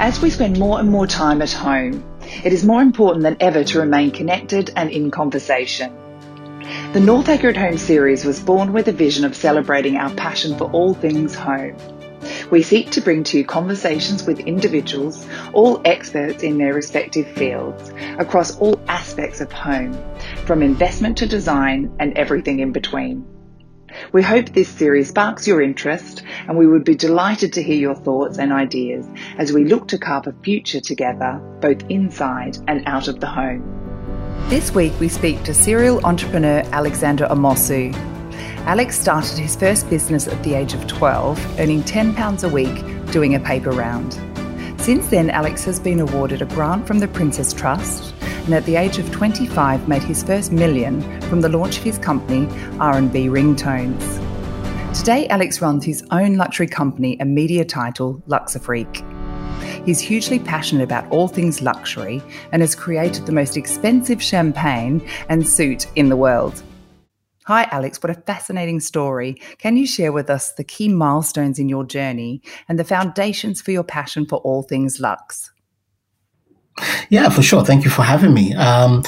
As we spend more and more time at home, it is more important than ever to remain connected and in conversation. The Northacre at Home series was born with a vision of celebrating our passion for all things home. We seek to bring to you conversations with individuals, all experts in their respective fields, across all aspects of home, from investment to design and everything in between. We hope this series sparks your interest and we would be delighted to hear your thoughts and ideas as we look to carve a future together, both inside and out of the home. This week we speak to serial entrepreneur Alexander Amosu. Alex started his first business at the age of 12, earning £10 a week doing a paper round. Since then, Alex has been awarded a grant from the Prince's Trust and at the age of 25 made his first million from the launch of his company R&B Ringtones. Today, Alex runs his own luxury company and media title, Luxafreak. He's hugely passionate about all things luxury and has created the most expensive champagne and suit in the world. Hi, Alex. What a fascinating story. Can you share with us the key milestones in your journey and the foundations for your passion for all things luxe? Yeah, for sure. Thank you for having me. Um,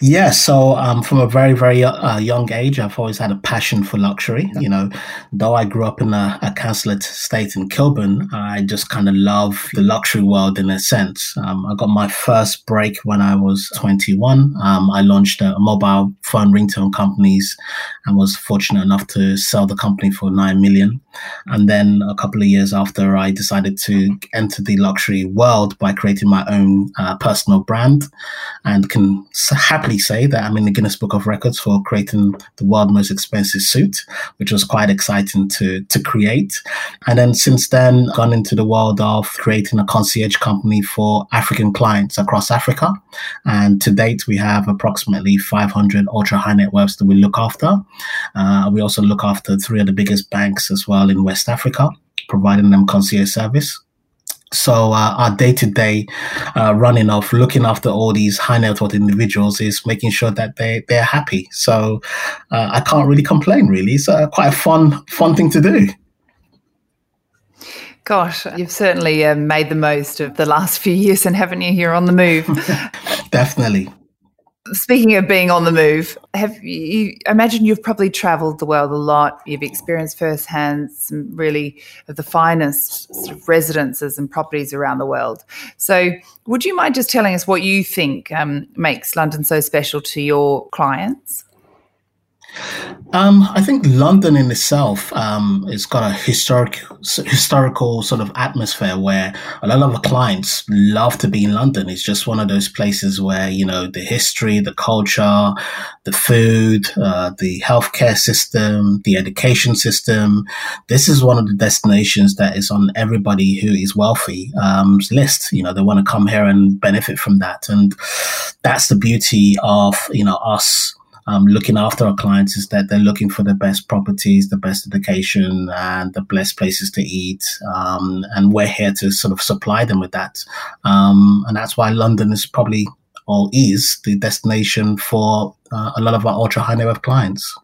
yeah, so um, from a very, very uh, young age, I've always had a passion for luxury. You know, though I grew up in a, a council estate in Kilburn, I just kind of love the luxury world in a sense. Um, I got my first break when I was 21. Um, I launched a mobile phone ringtone companies and was fortunate enough to sell the company for 9 million. And then a couple of years after, I decided to enter the luxury world by creating my own uh, personal brand and can happily say that I'm in the Guinness Book of Records for creating the world's most expensive suit, which was quite exciting to, to create. And then since then, gone into the world of creating a concierge company for African clients across Africa. And to date, we have approximately 500 ultra high net worths that we look after. Uh, we also look after three of the biggest banks as well in West Africa, providing them concierge service. So uh, our day to day running of looking after all these high net worth individuals is making sure that they they're happy. So uh, I can't really complain. Really, it's uh, quite a fun fun thing to do. Gosh, you've certainly uh, made the most of the last few years, and haven't you? Here on the move. Definitely. Speaking of being on the move, have you? I imagine you've probably travelled the world a lot. You've experienced firsthand some really of the finest sort of residences and properties around the world. So, would you mind just telling us what you think um, makes London so special to your clients? Um, I think London in itself um, has got a historic, historical sort of atmosphere where a lot of our clients love to be in London. It's just one of those places where you know the history, the culture, the food, uh, the healthcare system, the education system. This is one of the destinations that is on everybody who is wealthy um, list. You know, they want to come here and benefit from that, and that's the beauty of you know us um, looking after our clients is that they're looking for the best properties, the best education, and the best places to eat. Um, and we're here to sort of supply them with that. Um, and that's why London is probably or is the destination for uh, a lot of our ultra high net worth clients.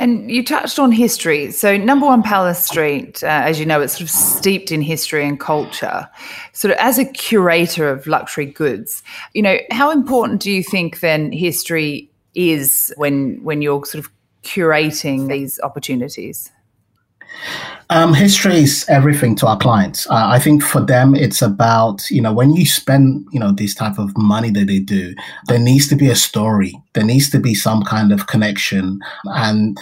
And you touched on history. So, number one Palace Street, uh, as you know, it's sort of steeped in history and culture. Sort of as a curator of luxury goods, you know, how important do you think then history is when when you're sort of curating these opportunities? Um, history is everything to our clients. Uh, I think for them, it's about you know when you spend you know this type of money that they do, there needs to be a story. There needs to be some kind of connection, and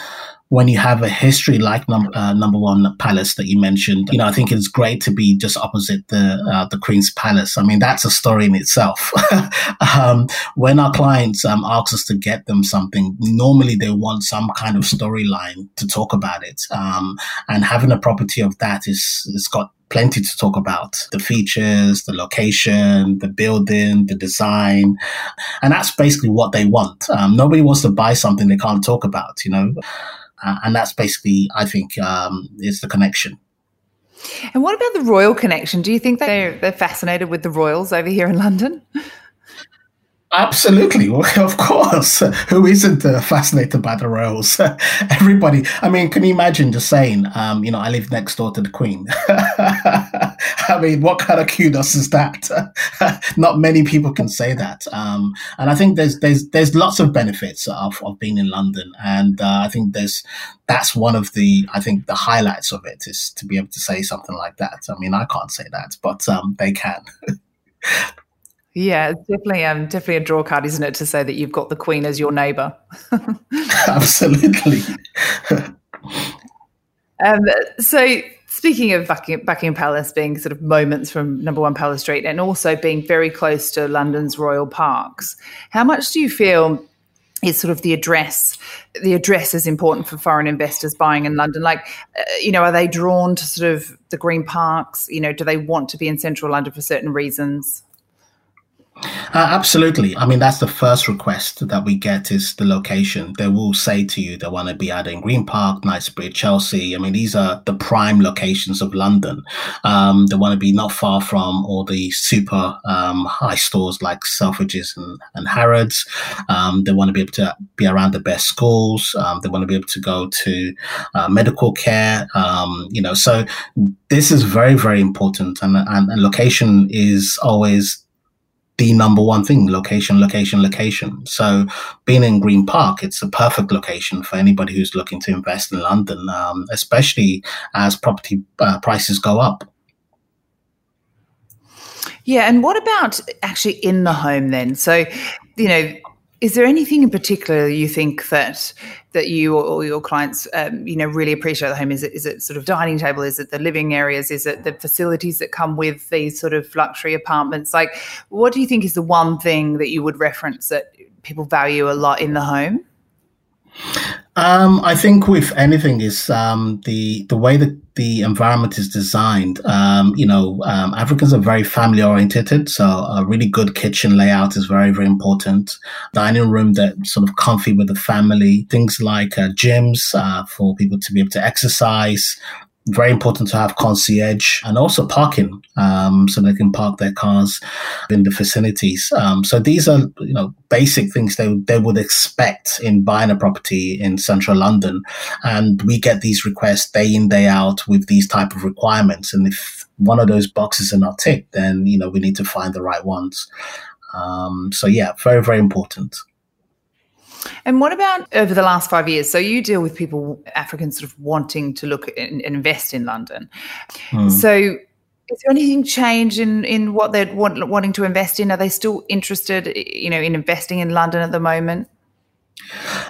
when you have a history like num- uh, number one palace that you mentioned, you know, I think it's great to be just opposite the uh, the Queen's Palace. I mean, that's a story in itself. um, when our clients um, ask us to get them something, normally they want some kind of storyline to talk about it. Um, and having a property of that is it's got plenty to talk about the features, the location, the building, the design. And that's basically what they want. Um, nobody wants to buy something they can't talk about, you know? Uh, and that's basically, I think, um, is the connection. And what about the royal connection? Do you think they're, they're fascinated with the royals over here in London? Absolutely, of course. Who isn't uh, fascinated by the royals? Everybody. I mean, can you imagine just saying, um, you know, I live next door to the Queen? I mean, what kind of kudos is that? Not many people can say that. Um, and I think there's there's there's lots of benefits of, of being in London, and uh, I think there's that's one of the I think the highlights of it is to be able to say something like that. I mean, I can't say that, but um, they can. Yeah, it's definitely um definitely a draw card, isn't it, to say that you've got the Queen as your neighbour. Absolutely. um, so speaking of Buckingham, Buckingham Palace being sort of moments from number one Palace Street and also being very close to London's royal parks, how much do you feel is sort of the address the address is important for foreign investors buying in london like uh, you know are they drawn to sort of the green parks you know do they want to be in central london for certain reasons uh, absolutely. I mean, that's the first request that we get is the location. They will say to you they want to be either in Green Park, Knightsbridge, Chelsea. I mean, these are the prime locations of London. Um, they want to be not far from all the super um, high stores like Selfridges and, and Harrods. Um, they want to be able to be around the best schools. Um, they want to be able to go to uh, medical care. Um, you know, so this is very, very important. And, and, and location is always the number one thing location location location. So being in green park it's a perfect location for anybody who's looking to invest in london um, especially as property uh, prices go up. Yeah and what about actually in the home then? So you know is there anything in particular you think that that you or your clients, um, you know, really appreciate at home? Is it is it sort of dining table? Is it the living areas? Is it the facilities that come with these sort of luxury apartments? Like, what do you think is the one thing that you would reference that people value a lot in the home? Um, I think with anything is um, the the way that the environment is designed. Um, you know, um, Africans are very family oriented, so a really good kitchen layout is very very important. Dining room that sort of comfy with the family. Things like uh, gyms uh, for people to be able to exercise very important to have concierge and also parking um, so they can park their cars in the facilities. Um, so these are you know basic things they they would expect in buying a property in central London, and we get these requests day in day out with these type of requirements. And if one of those boxes are not ticked, then you know we need to find the right ones. Um, so yeah, very very important. And what about over the last five years? So you deal with people, Africans, sort of wanting to look and invest in London. Hmm. So is there anything change in, in what they're want, wanting to invest in? Are they still interested, you know, in investing in London at the moment?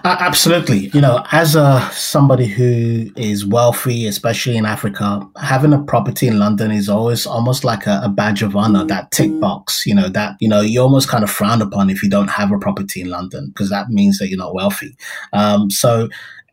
Uh, absolutely. You know, as a somebody who is wealthy, especially in Africa, having a property in London is always almost like a, a, badge of honor, that tick box, you know, that, you know, you almost kind of frown upon if you don't have a property in London because that means that you're not wealthy. Um, so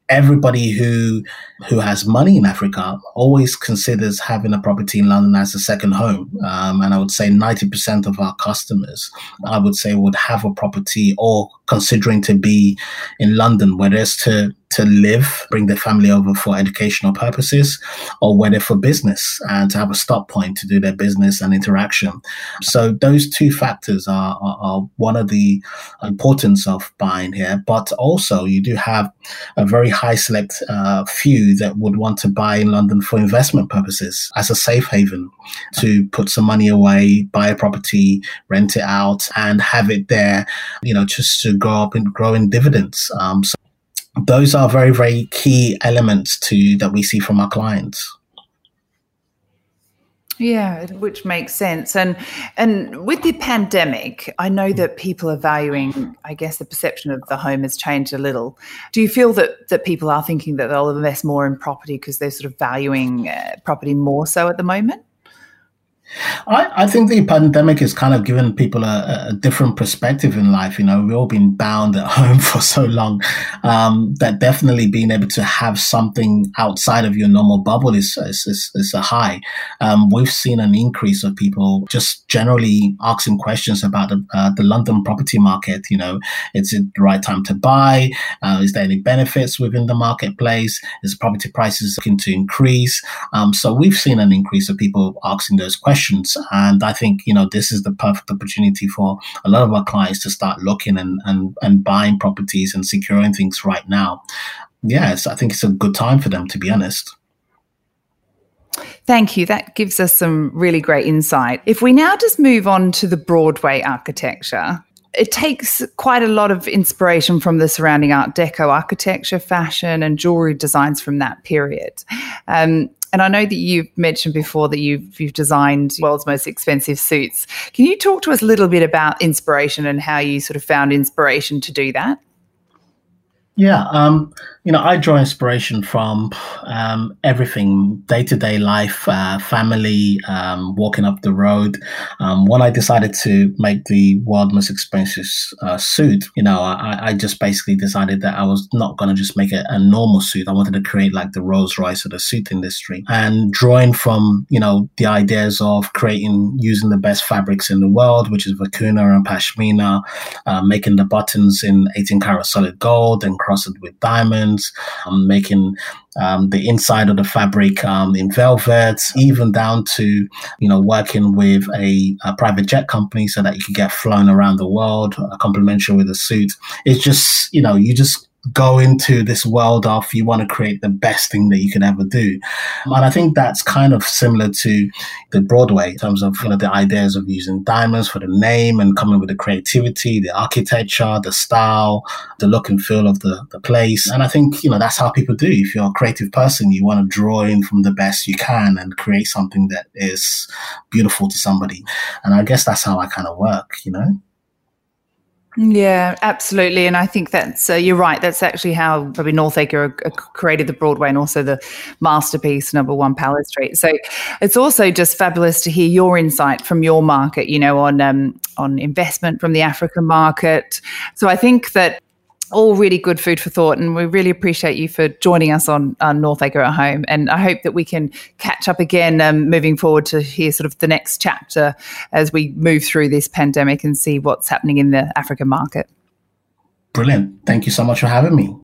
everybody who who has money in Africa always considers having a property in London as a second home. Um, and I would say 90% of our customers, I would say, would have a property or considering to be in London, whether it's to to live, bring their family over for educational purposes, or whether for business and to have a stop point to do their business and interaction. So those two factors are, are, are one of the importance of buying here. But also, you do have a very high select uh, few that would want to buy in London for investment purposes as a safe haven to put some money away, buy a property, rent it out, and have it there, you know, just to grow up and grow in dividends. Um, so those are very, very key elements to that we see from our clients. Yeah, which makes sense. And and with the pandemic, I know that people are valuing, I guess the perception of the home has changed a little. Do you feel that that people are thinking that they'll invest more in property because they're sort of valuing uh, property more so at the moment? I, I think the pandemic has kind of given people a, a, different perspective in life. You know, we've all been bound at home for so long um, that definitely being able to have something outside of your normal bubble is, is, is, is a high. Um, we've seen an increase of people just generally asking questions about the, uh, the London property market. You know, is it the right time to buy? Uh, is there any benefits within the marketplace? Is property prices looking to increase? Um, so we've seen an increase of people asking those questions And I think, you know, this is the perfect opportunity for a lot of our clients to start looking and, and, and buying properties and securing things right now. Yes, I think it's a good time for them, to be honest. Thank you. That gives us some really great insight. If we now just move on to the Broadway architecture, it takes quite a lot of inspiration from the surrounding Art Deco architecture, fashion, and jewelry designs from that period. Um, and I know that you've mentioned before that you've you've designed world's most expensive suits. Can you talk to us a little bit about inspiration and how you sort of found inspiration to do that? Yeah, um, you know, I draw inspiration from um, everything day to day life, uh, family, um, walking up the road. Um, when I decided to make the world most expensive uh, suit, you know, I, I, just basically decided that I was not going to just make a, a, normal suit. I wanted to create like the Rolls Royce of the suit industry and drawing from, you know, the ideas of creating using the best fabrics in the world, which is Vicuna and Pashmina, uh, making the buttons in 18 karat solid gold and cross it with diamonds, um, making um, the inside of the fabric um, in velvet, even down to you know working with a, a, private jet company so that you can get flown around the world, complimentary with a suit. It's just you know you just go into this world of you want to create the best thing that you can ever do. And I think that's kind of similar to the Broadway in terms of you know the ideas of using diamonds for the name and coming with the creativity, the architecture, the style, the look and feel of the, the place. And I think, you know, that's how people do. If you're a creative person, you want to draw in from the best you can and create something that is beautiful to somebody. And I guess that's how I kind of work, you know? Yeah, absolutely. And I think that's, uh, you're right. That's actually how probably Northacre uh, created the Broadway and also the masterpiece, number one Palace Street. So it's also just fabulous to hear your insight from your market, you know, on, um, on investment from the African market. So I think that all really good food for thought. And we really appreciate you for joining us on, on Northacre at Home. And I hope that we can catch up again um, moving forward to hear sort of the next chapter as we move through this pandemic and see what's happening in the African market. Brilliant. Thank you so much for having me.